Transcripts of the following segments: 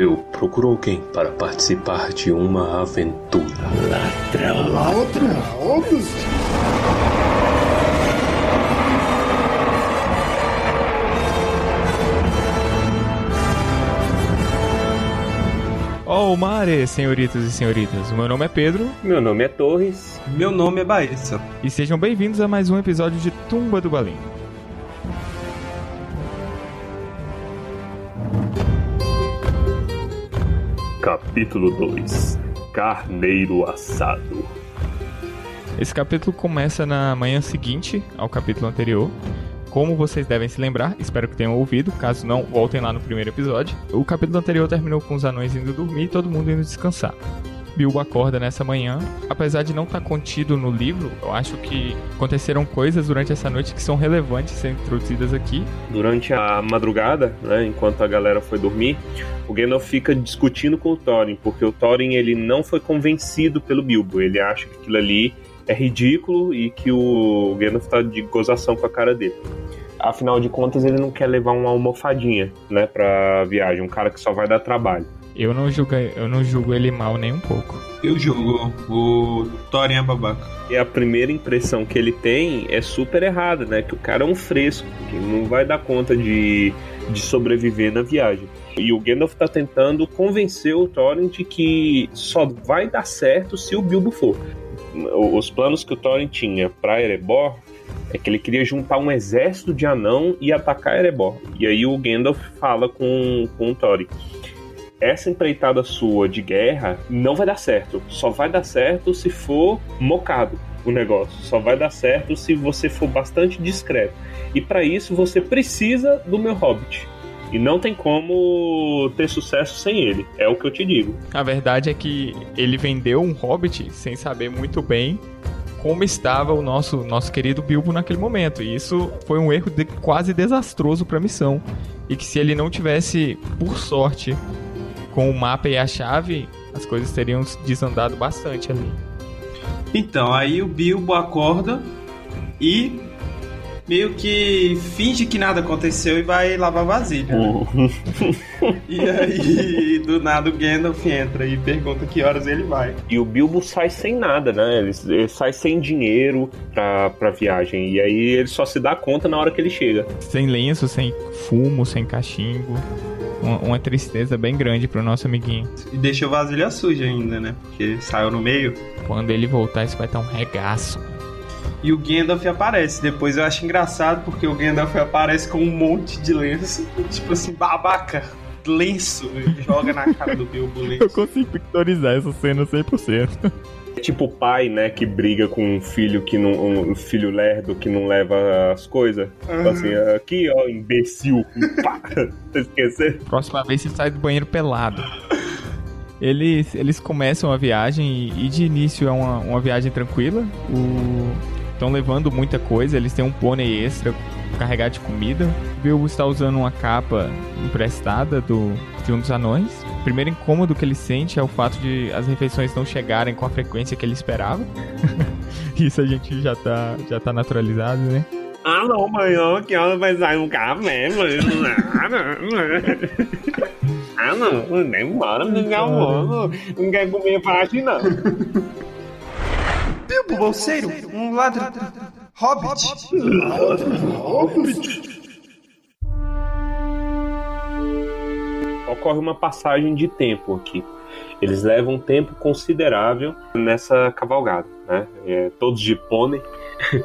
Eu procuro alguém para participar de uma aventura. Ladrão. Ladrão? Oh, mare, senhoritas e senhoritas. O meu nome é Pedro. Meu nome é Torres. Meu nome é Baessa. E sejam bem-vindos a mais um episódio de Tumba do Balim. Capítulo 2 Carneiro Assado Esse capítulo começa na manhã seguinte ao capítulo anterior. Como vocês devem se lembrar, espero que tenham ouvido, caso não, voltem lá no primeiro episódio. O capítulo anterior terminou com os anões indo dormir e todo mundo indo descansar. Bilbo acorda nessa manhã. Apesar de não estar contido no livro, eu acho que aconteceram coisas durante essa noite que são relevantes ser introduzidas aqui. Durante a madrugada, né, enquanto a galera foi dormir, o Gandalf fica discutindo com o Thorin, porque o Thorin ele não foi convencido pelo Bilbo. Ele acha que aquilo ali é ridículo e que o Gandalf tá de gozação com a cara dele. Afinal de contas, ele não quer levar uma almofadinha, né, pra viagem, um cara que só vai dar trabalho. Eu não julgo, eu não julgo ele mal nem um pouco. Eu julgo. O Thorin é babaca. E a primeira impressão que ele tem é super errada, né? Que o cara é um fresco, que não vai dar conta de, de sobreviver na viagem. E o Gandalf tá tentando convencer o Thorin de que só vai dar certo se o Bilbo for. Os planos que o Thorin tinha para Erebor é que ele queria juntar um exército de anão e atacar Erebor. E aí o Gandalf fala com, com o Thorin essa empreitada sua de guerra não vai dar certo. Só vai dar certo se for mocado o negócio. Só vai dar certo se você for bastante discreto. E para isso você precisa do meu hobbit. E não tem como ter sucesso sem ele. É o que eu te digo. A verdade é que ele vendeu um hobbit sem saber muito bem como estava o nosso, nosso querido Bilbo naquele momento. E isso foi um erro de, quase desastroso para a missão. E que se ele não tivesse, por sorte, com o mapa e a chave, as coisas teriam desandado bastante ali. Então, aí o Bilbo acorda e meio que finge que nada aconteceu e vai lavar vasilha. Né? e aí, do nada, o Gandalf entra e pergunta que horas ele vai. E o Bilbo sai sem nada, né? Ele, ele sai sem dinheiro pra, pra viagem. E aí ele só se dá conta na hora que ele chega. Sem lenço, sem fumo, sem cachimbo uma, uma, tristeza bem grande pro nosso amiguinho. E deixou vasilha suja ainda, né? Porque saiu no meio. Quando ele voltar, isso vai estar um regaço. E o Gandalf aparece. Depois eu acho engraçado porque o Gandalf aparece com um monte de lenço. Tipo assim, babaca. Lenço. Joga na cara do Bilbo lenço. Eu consigo pictorizar essa cena 100%. É tipo o pai, né, que briga com um filho que não. um filho lerdo que não leva as coisas. Uhum. Assim, aqui, ó, imbecil. Pá, esquecer. Próxima vez você sai do banheiro pelado. Eles, eles começam a viagem e, e de início é uma, uma viagem tranquila. Estão levando muita coisa, eles têm um pônei extra carregado de comida. Bilbo está usando uma capa emprestada do, de um dos anões. O primeiro incômodo que ele sente é o fato de as refeições não chegarem com a frequência que ele esperava. Isso a gente já tá, já tá naturalizado, né? Ah, não, amanhã que hora vai sair um café, mano? ah, não, nem embora, não almoço. Não quer comer parte, não. Bilbo Bolseiro, um ladrão. Hobbit. Hobbit. Ocorre uma passagem de tempo aqui. Eles levam um tempo considerável nessa cavalgada, né? É, todos de pônei.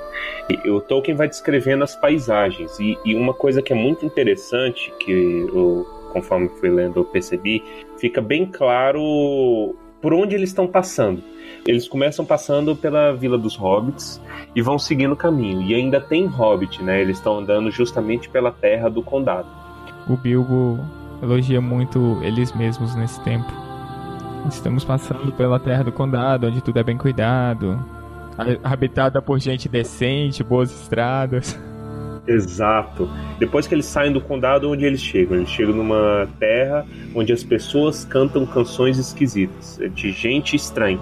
o Tolkien vai descrevendo as paisagens e, e, uma coisa que é muito interessante que eu, conforme fui lendo eu percebi fica bem claro por onde eles estão passando eles começam passando pela Vila dos Hobbits e vão seguindo o caminho. E ainda tem Hobbit, né? Eles estão andando justamente pela terra do condado. O Bilbo elogia muito eles mesmos nesse tempo. Estamos passando pela terra do condado, onde tudo é bem cuidado, habitada por gente decente, boas estradas. Exato. Depois que eles saem do condado, onde eles chegam? Eles chegam numa terra onde as pessoas cantam canções esquisitas, de gente estranha.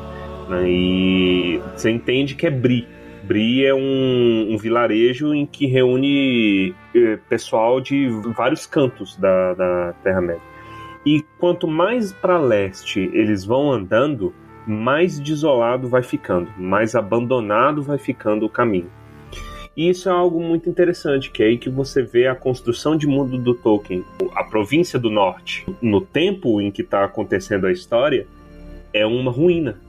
Né? E você entende que é Bri. Bri é um, um vilarejo em que reúne eh, pessoal de vários cantos da, da Terra-média. E quanto mais para leste eles vão andando, mais desolado vai ficando, mais abandonado vai ficando o caminho. E isso é algo muito interessante, que é aí que você vê a construção de mundo do Tolkien. A província do norte, no tempo em que está acontecendo a história, é uma ruína.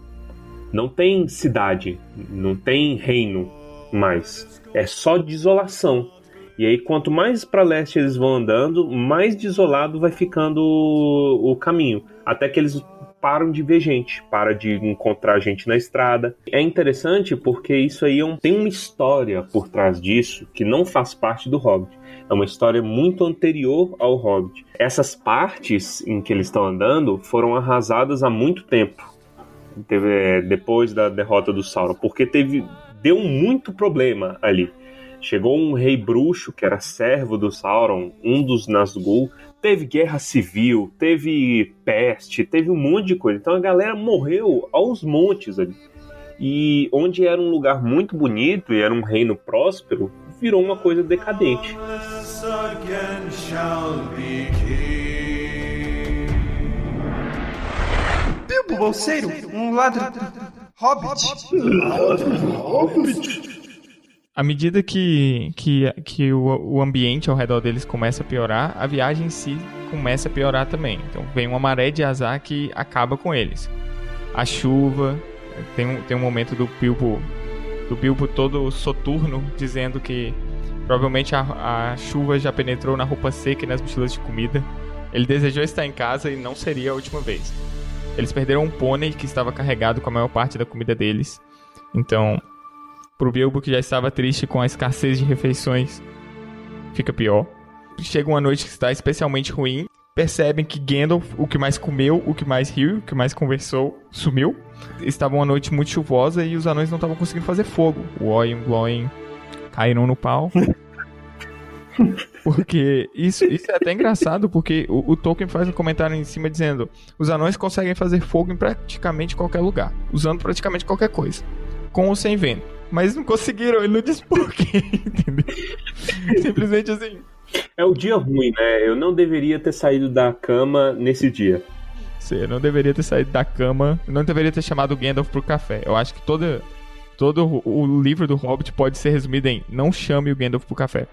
Não tem cidade, não tem reino mais. É só desolação. E aí, quanto mais para leste eles vão andando, mais desolado vai ficando o, o caminho. Até que eles param de ver gente, para de encontrar gente na estrada. É interessante porque isso aí é um, tem uma história por trás disso que não faz parte do Hobbit. É uma história muito anterior ao Hobbit. Essas partes em que eles estão andando foram arrasadas há muito tempo. Teve, é, depois da derrota do Sauron, porque teve deu muito problema ali. Chegou um rei bruxo que era servo do Sauron, um dos Nazgûl, teve guerra civil, teve peste, teve um monte de coisa. Então a galera morreu aos montes ali. E onde era um lugar muito bonito e era um reino próspero, virou uma coisa decadente. Bilbo Bolseiro, um ladrão. Hobbit. Hobbit à medida que, que, que o, o ambiente ao redor deles começa a piorar, a viagem em si começa a piorar também. Então vem uma maré de azar que acaba com eles. A chuva, tem um, tem um momento do Bilbo, do Bilbo todo soturno, dizendo que provavelmente a, a chuva já penetrou na roupa seca e nas mochilas de comida. Ele desejou estar em casa e não seria a última vez. Eles perderam um pônei que estava carregado com a maior parte da comida deles. Então, Pro Bilbo, que já estava triste com a escassez de refeições, fica pior. Chega uma noite que está especialmente ruim. Percebem que Gandalf, o que mais comeu, o que mais riu, o que mais conversou, sumiu. Estava uma noite muito chuvosa e os anões não estavam conseguindo fazer fogo. O Oi e o Gloin caíram no pau. Porque isso, isso é até engraçado, porque o, o, Tolkien faz um comentário em cima dizendo: os anões conseguem fazer fogo em praticamente qualquer lugar, usando praticamente qualquer coisa, com ou sem vento mas não conseguiram, ele não disse por quê, entendeu? Simplesmente assim. É o dia ruim, né? Eu não deveria ter saído da cama nesse dia. Você não deveria ter saído da cama, não deveria ter chamado o Gandalf pro café. Eu acho que todo, todo o livro do Hobbit pode ser resumido em não chame o Gandalf pro café.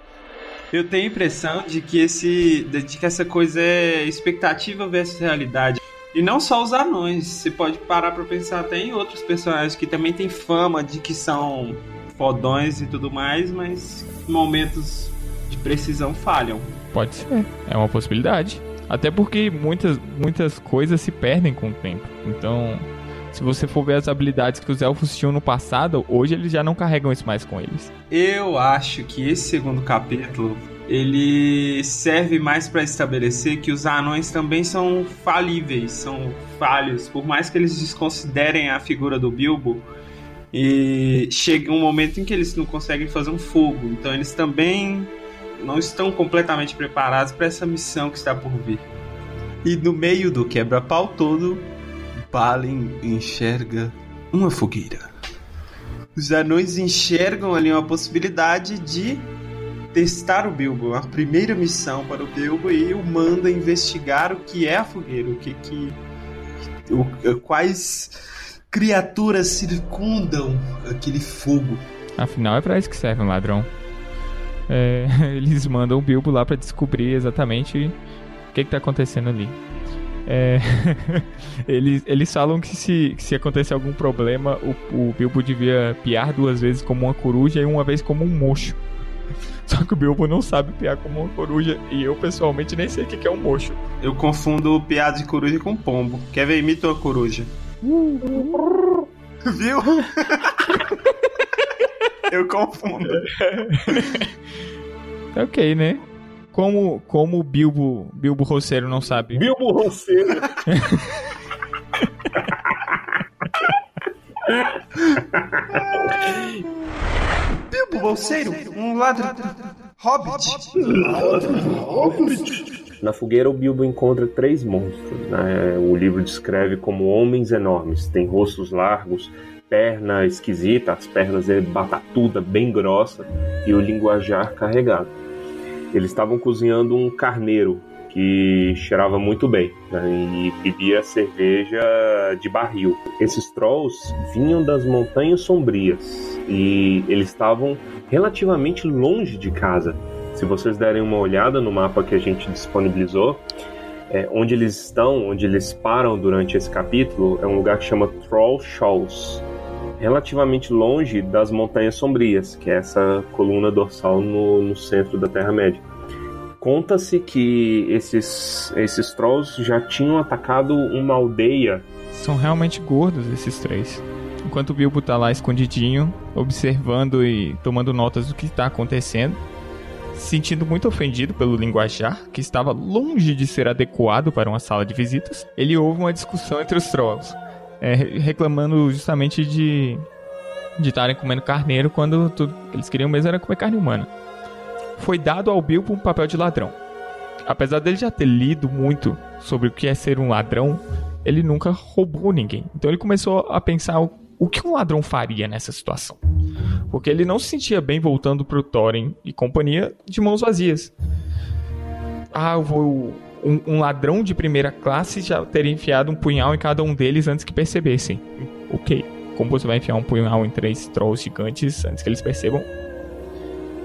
Eu tenho a impressão de que esse de que essa coisa é expectativa versus realidade. E não só os anões, você pode parar pra pensar até em outros personagens que também têm fama de que são fodões e tudo mais, mas momentos de precisão falham. Pode ser, é uma possibilidade. Até porque muitas, muitas coisas se perdem com o tempo. Então, se você for ver as habilidades que os elfos tinham no passado, hoje eles já não carregam isso mais com eles. Eu acho que esse segundo capítulo ele serve mais para estabelecer que os anões também são falíveis, são falhos, por mais que eles desconsiderem a figura do Bilbo. E chega um momento em que eles não conseguem fazer um fogo, então eles também não estão completamente preparados para essa missão que está por vir. E no meio do quebra-pau todo, Balin enxerga uma fogueira. Os anões enxergam ali uma possibilidade de testar o Bilbo, a primeira missão para o Bilbo e o manda investigar o que é a fogueira, o que que o, quais criaturas circundam aquele fogo. Afinal é para isso que serve um ladrão. É, eles mandam o Bilbo lá para descobrir exatamente o que está acontecendo ali. É, eles, eles falam que se, que se acontecer algum problema, o, o Bilbo devia piar duas vezes como uma coruja e uma vez como um mocho. Só que o Bilbo não sabe piar como uma coruja. E eu, pessoalmente, nem sei o que é um mocho. Eu confundo piada de coruja com pombo. Quer ver? Imita uma coruja. Viu? eu confundo. Tá ok, né? Como, como o Bilbo, Bilbo Roceiro não sabe. Bilbo Roceiro. Bilbo Bolseiro, um ladrão. Hobbit. Na fogueira, o Bilbo encontra três monstros. Né? O livro descreve como homens enormes. Tem rostos largos, perna esquisita, as pernas é batatuda, bem grossa, e o linguajar carregado. Eles estavam cozinhando um carneiro, que cheirava muito bem né, e bebia cerveja de barril. Esses trolls vinham das montanhas sombrias e eles estavam relativamente longe de casa. Se vocês derem uma olhada no mapa que a gente disponibilizou, é, onde eles estão, onde eles param durante esse capítulo, é um lugar que chama Troll Shoals, relativamente longe das Montanhas Sombrias, que é essa coluna dorsal no, no centro da Terra-média. Conta-se que esses, esses Trolls já tinham atacado uma aldeia. São realmente gordos esses três. Enquanto o Bilbo tá lá escondidinho, observando e tomando notas do que está acontecendo, se sentindo muito ofendido pelo linguajar, que estava longe de ser adequado para uma sala de visitas, ele ouve uma discussão entre os trolls, é, reclamando justamente de de estarem comendo carneiro quando tudo que eles queriam mesmo era comer carne humana. Foi dado ao Bilbo um papel de ladrão. Apesar dele já ter lido muito sobre o que é ser um ladrão, ele nunca roubou ninguém. Então ele começou a pensar o, o que um ladrão faria nessa situação porque ele não se sentia bem voltando pro Thorin e companhia de mãos vazias. Ah, eu vou. Um, um, ladrão de primeira classe já teria enfiado um punhal em cada um deles antes que percebessem. Ok. Como você vai enfiar um punhal em três trolls gigantes antes que eles percebam?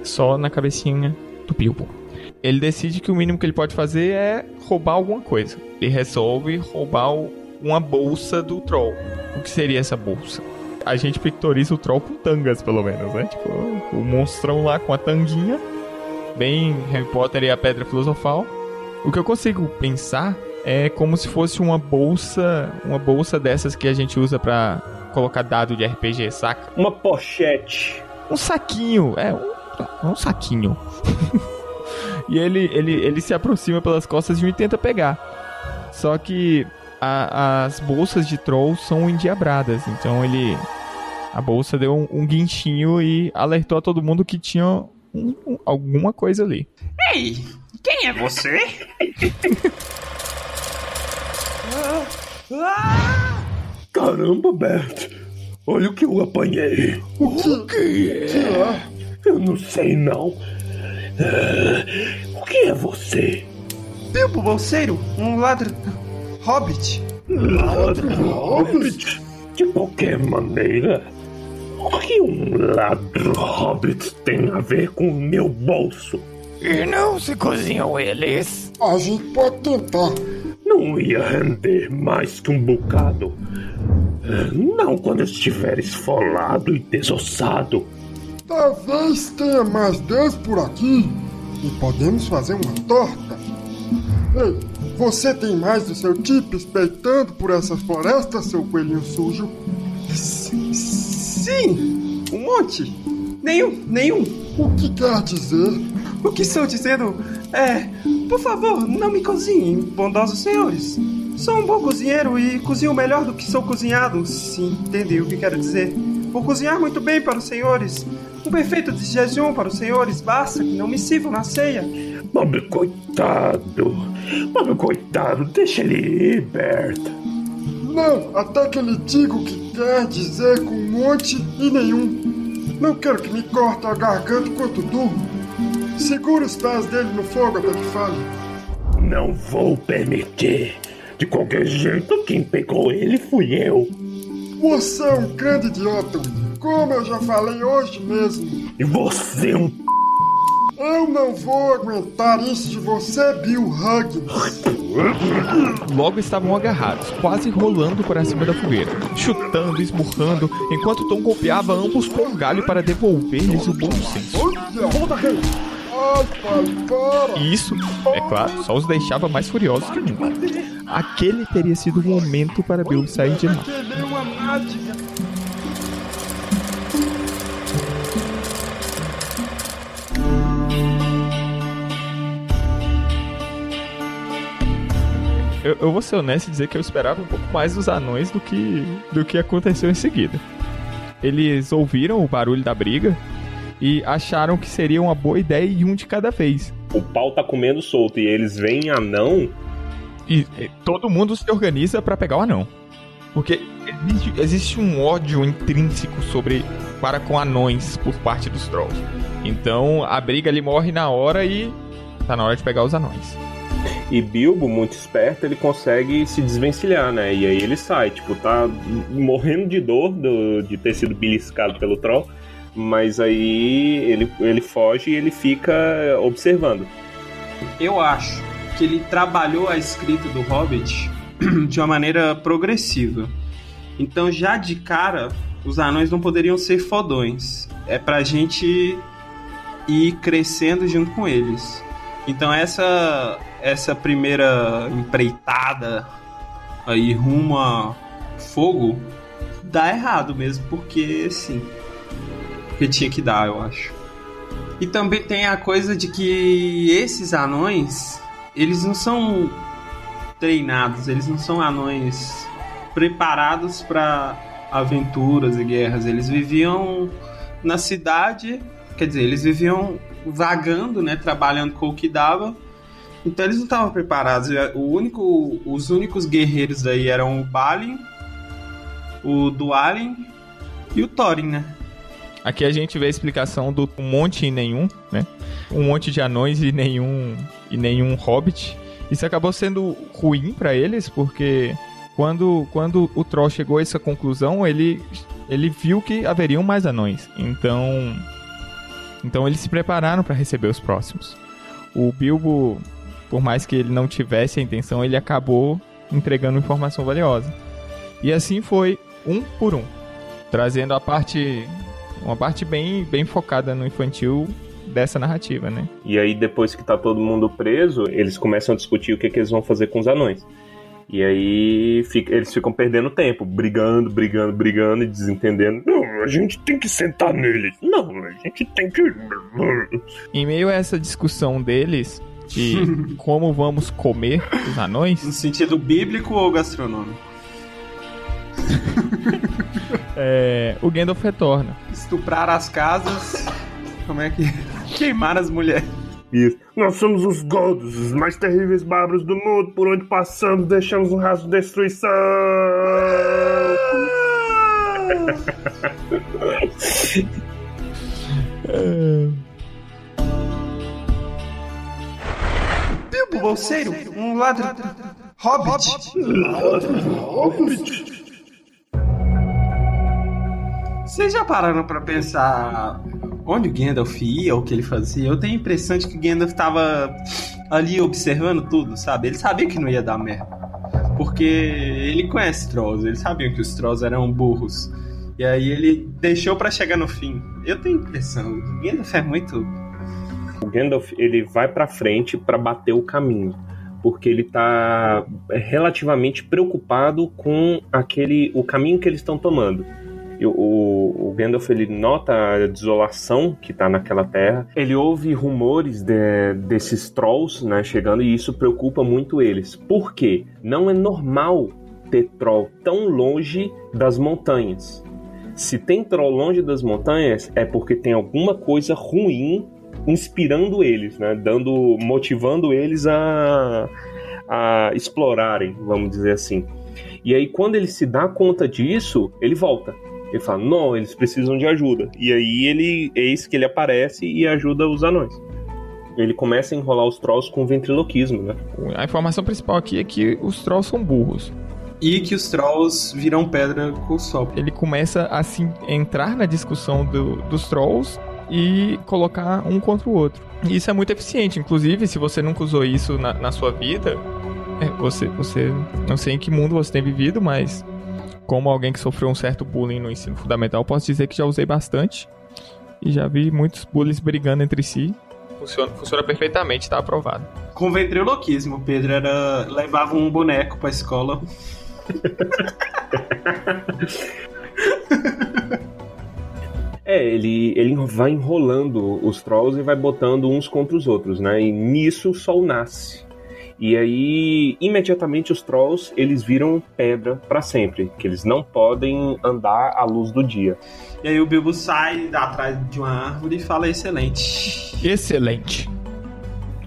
Só na cabecinha do Bilbo. Ele decide que o mínimo que ele pode fazer é roubar alguma coisa. Ele resolve roubar uma bolsa do troll. O que seria essa bolsa? a gente pictoriza o troll com tangas, pelo menos, né? Tipo, o monstrão lá com a tanguinha, bem Harry Potter e a Pedra Filosofal. O que eu consigo pensar é como se fosse uma bolsa, uma bolsa dessas que a gente usa para colocar dado de RPG, saca? Uma pochete. Um saquinho, é, um, um saquinho. e ele, ele, ele se aproxima pelas costas e tenta pegar. Só que a, as bolsas de troll são endiabradas, então ele a bolsa deu um, um guinchinho e alertou a todo mundo que tinha um, um, alguma coisa ali. Ei, quem é você? Caramba, Bert! Olha o que eu apanhei! O que é? Eu não sei não. o que é você? Bilbo Bolseiro, um ladrão. Hobbit. Ladrão Hobbit? De qualquer maneira, o que um ladrão hobbit tem a ver com o meu bolso? E não se cozinham eles? A gente pode tentar. Não ia render mais que um bocado. Não quando estiver esfolado e desossado. Talvez tenha mais deles por aqui. E podemos fazer uma torta. Ei, você tem mais do seu tipo espeitando por essa floresta, seu coelhinho sujo? Sim, um monte. Nenhum, nenhum. O que quer dizer? O que estou dizendo é: por favor, não me cozinhem, bondosos senhores. Sou um bom cozinheiro e cozinho melhor do que sou cozinhado. Sim, entendeu o que quero dizer. Vou cozinhar muito bem para os senhores. Um perfeito de jejum para os senhores. Basta que não me sirvam na ceia. Pobre coitado. Pobre coitado, deixa ele ir, Berta. Não, até que ele diga o que quer dizer com um monte e nenhum. Não quero que me corte a garganta enquanto durmo. Segura os pés dele no fogo até que fale. Não vou permitir. De qualquer jeito, quem pegou ele fui eu. Você é um grande idiota, como eu já falei hoje mesmo. E você é um eu não vou aguentar isso de você, Bill Huggins. Logo estavam agarrados, quase rolando para cima da fogueira, chutando, esmurrando, enquanto Tom golpeava ambos com um galho para devolver-lhes o bom senso. E isso, é claro, só os deixava mais furiosos que nunca. Aquele teria sido o momento para Bill sair de lá. eu, eu vou ser honesto e dizer que eu esperava um pouco mais dos anões do que, do que aconteceu em seguida. Eles ouviram o barulho da briga e acharam que seria uma boa ideia ir um de cada vez. O pau tá comendo solto e eles veem anão. E, e todo mundo se organiza para pegar o anão. Porque existe, existe, um ódio intrínseco sobre para com anões por parte dos trolls. Então a briga ali morre na hora e tá na hora de pegar os anões. E Bilbo, muito esperto, ele consegue se desvencilhar, né? E aí ele sai, tipo, tá morrendo de dor do, de ter sido beliscado pelo troll, mas aí ele, ele foge e ele fica observando. Eu acho que ele trabalhou a escrita do Hobbit de uma maneira progressiva. Então, já de cara, os anões não poderiam ser fodões. É pra gente ir crescendo junto com eles. Então, essa essa primeira empreitada aí rumo a fogo dá errado mesmo, porque sim. Porque tinha que dar, eu acho. E também tem a coisa de que esses anões, eles não são treinados, eles não são anões preparados para aventuras e guerras. Eles viviam na cidade, quer dizer, eles viviam vagando, né, trabalhando com o que dava. Então eles não estavam preparados. O único, os únicos guerreiros daí eram o Balin, o Dualin e o Thorin, né? Aqui a gente vê a explicação do um monte e nenhum, né? Um monte de anões e nenhum e nenhum hobbit. Isso acabou sendo ruim para eles, porque quando, quando o Troll chegou a essa conclusão, ele, ele viu que haveriam mais anões. Então, então eles se prepararam para receber os próximos. O Bilbo, por mais que ele não tivesse a intenção, ele acabou entregando informação valiosa. E assim foi um por um, trazendo a parte uma parte bem, bem focada no infantil dessa narrativa, né? E aí, depois que tá todo mundo preso, eles começam a discutir o que, que eles vão fazer com os anões. E aí fica, eles ficam perdendo tempo, brigando, brigando, brigando e desentendendo. Não, a gente tem que sentar neles. Não, a gente tem que. Em meio a essa discussão deles de como vamos comer os anões. No sentido bíblico ou gastronômico? é, o Gandalf retorna. Estuprar as casas. Como é que. Queimar as mulheres. Isso. Nós somos os Goldos, os mais terríveis bárbaros do mundo. Por onde passamos, deixamos um rastro de destruição. Bilbo Bolseiro, um ladrão. Hobbit. Hobbit. Vocês já pararam pra pensar onde o Gandalf ia, o que ele fazia? Eu tenho a impressão de que o Gandalf tava ali observando tudo, sabe? Ele sabia que não ia dar merda. Porque ele conhece Trolls, ele sabia que os Trolls eram burros. E aí ele deixou para chegar no fim. Eu tenho a impressão, o Gandalf é muito. O Gandalf ele vai para frente para bater o caminho, porque ele tá relativamente preocupado com aquele o caminho que eles estão tomando o, o Gandalf ele nota a desolação que está naquela terra. Ele ouve rumores de, desses trolls né, chegando e isso preocupa muito eles. Por quê? Não é normal ter troll tão longe das montanhas. Se tem troll longe das montanhas, é porque tem alguma coisa ruim inspirando eles, né? Dando, motivando eles a, a explorarem, vamos dizer assim. E aí, quando ele se dá conta disso, ele volta. Ele fala, não, eles precisam de ajuda. E aí ele, eis que ele aparece e ajuda os anões. Ele começa a enrolar os trolls com ventriloquismo, né? A informação principal aqui é que os trolls são burros. E que os trolls viram pedra com o sol. Ele começa a assim, entrar na discussão do, dos trolls e colocar um contra o outro. E isso é muito eficiente. Inclusive, se você nunca usou isso na, na sua vida, é, você, você. Não sei em que mundo você tem vivido, mas como alguém que sofreu um certo bullying no ensino fundamental, posso dizer que já usei bastante. E já vi muitos bullies brigando entre si. Funciona, funciona perfeitamente, está aprovado. Com ventriloquismo, Pedro era levava um boneco pra escola. É, ele, ele vai enrolando os trolls e vai botando uns contra os outros, né? E nisso o sol nasce. E aí, imediatamente os trolls, eles viram pedra para sempre, que eles não podem andar à luz do dia. E aí o Bilbo sai atrás de uma árvore e fala excelente. Excelente.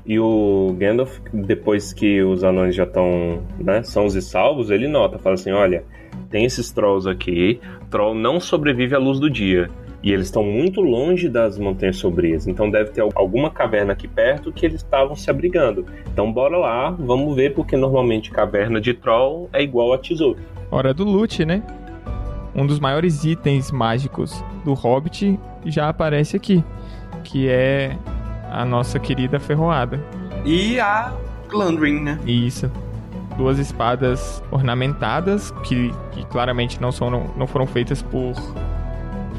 E o Gandalf, depois que os anões já estão, né, sãos e salvos, ele nota, fala assim, olha, tem esses trolls aqui, troll não sobrevive à luz do dia. E eles estão muito longe das Montanhas Sombrias, então deve ter alguma caverna aqui perto que eles estavam se abrigando. Então bora lá, vamos ver, porque normalmente caverna de troll é igual a tesouro. Hora do loot, né? Um dos maiores itens mágicos do Hobbit já aparece aqui, que é a nossa querida ferroada. E a Glandrin, né? Isso. Duas espadas ornamentadas, que, que claramente não, são, não, não foram feitas por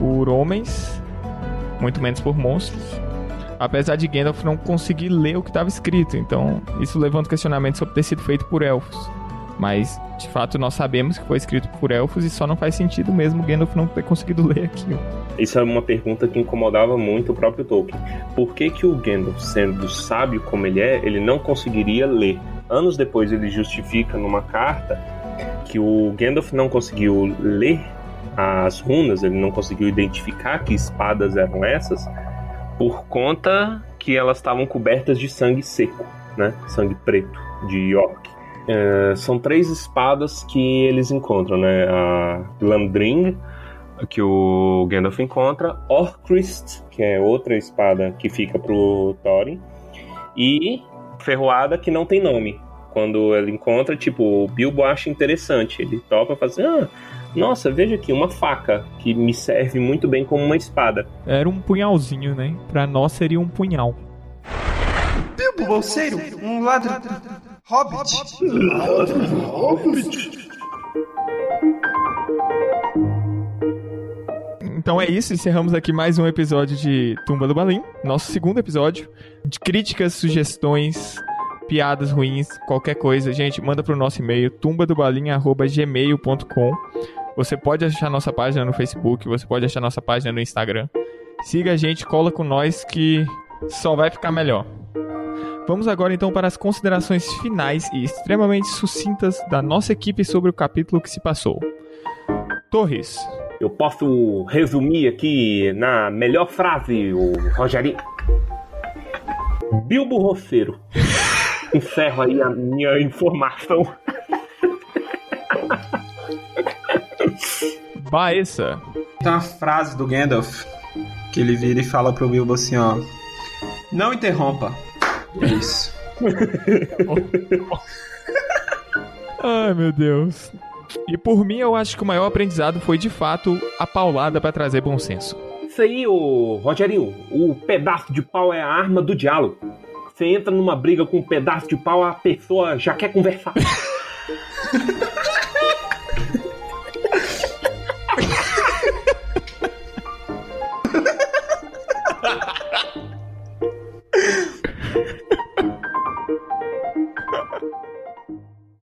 por homens, muito menos por monstros. Apesar de Gandalf não conseguir ler o que estava escrito, então isso levanta questionamento sobre ter sido feito por elfos. Mas, de fato, nós sabemos que foi escrito por elfos e só não faz sentido mesmo Gandalf não ter conseguido ler aquilo. Isso é uma pergunta que incomodava muito o próprio Tolkien. Por que, que o Gandalf, sendo sábio como ele é, ele não conseguiria ler? Anos depois ele justifica numa carta que o Gandalf não conseguiu ler as runas, ele não conseguiu identificar que espadas eram essas, por conta que elas estavam cobertas de sangue seco, né? Sangue preto de York. É, são três espadas que eles encontram, né? A Glamdring, que o Gandalf encontra, Orcrist, que é outra espada que fica pro Thorin, e Ferroada, que não tem nome. Quando ele encontra, tipo, o Bilbo acha interessante. Ele topa e fala assim, ah, nossa, veja aqui, uma faca que me serve muito bem como uma espada. Era um punhalzinho, né? Pra nós seria um punhal. Bilbo Bolseiro, um ladrão. Hobbit. Hobbit. Então é isso, encerramos aqui mais um episódio de Tumba do Balim, nosso segundo episódio. De críticas, sugestões, piadas ruins, qualquer coisa, gente, manda pro nosso e-mail tumbadobalim@gmail.com. Você pode achar nossa página no Facebook, você pode achar nossa página no Instagram. Siga a gente, cola com nós que só vai ficar melhor. Vamos agora então para as considerações finais e extremamente sucintas da nossa equipe sobre o capítulo que se passou. Torres. Eu posso resumir aqui na melhor frase, o Rogerinho. Bilbo Roceiro. Encerro aí a minha informação. Baessa. Tem uma frase do Gandalf que ele vira e fala pro Bilbo assim, ó. Não interrompa. É isso. Ai, meu Deus. E por mim, eu acho que o maior aprendizado foi de fato a paulada para trazer bom senso. Isso aí, ô Rogerinho, o pedaço de pau é a arma do diálogo. Você entra numa briga com um pedaço de pau, a pessoa já quer conversar.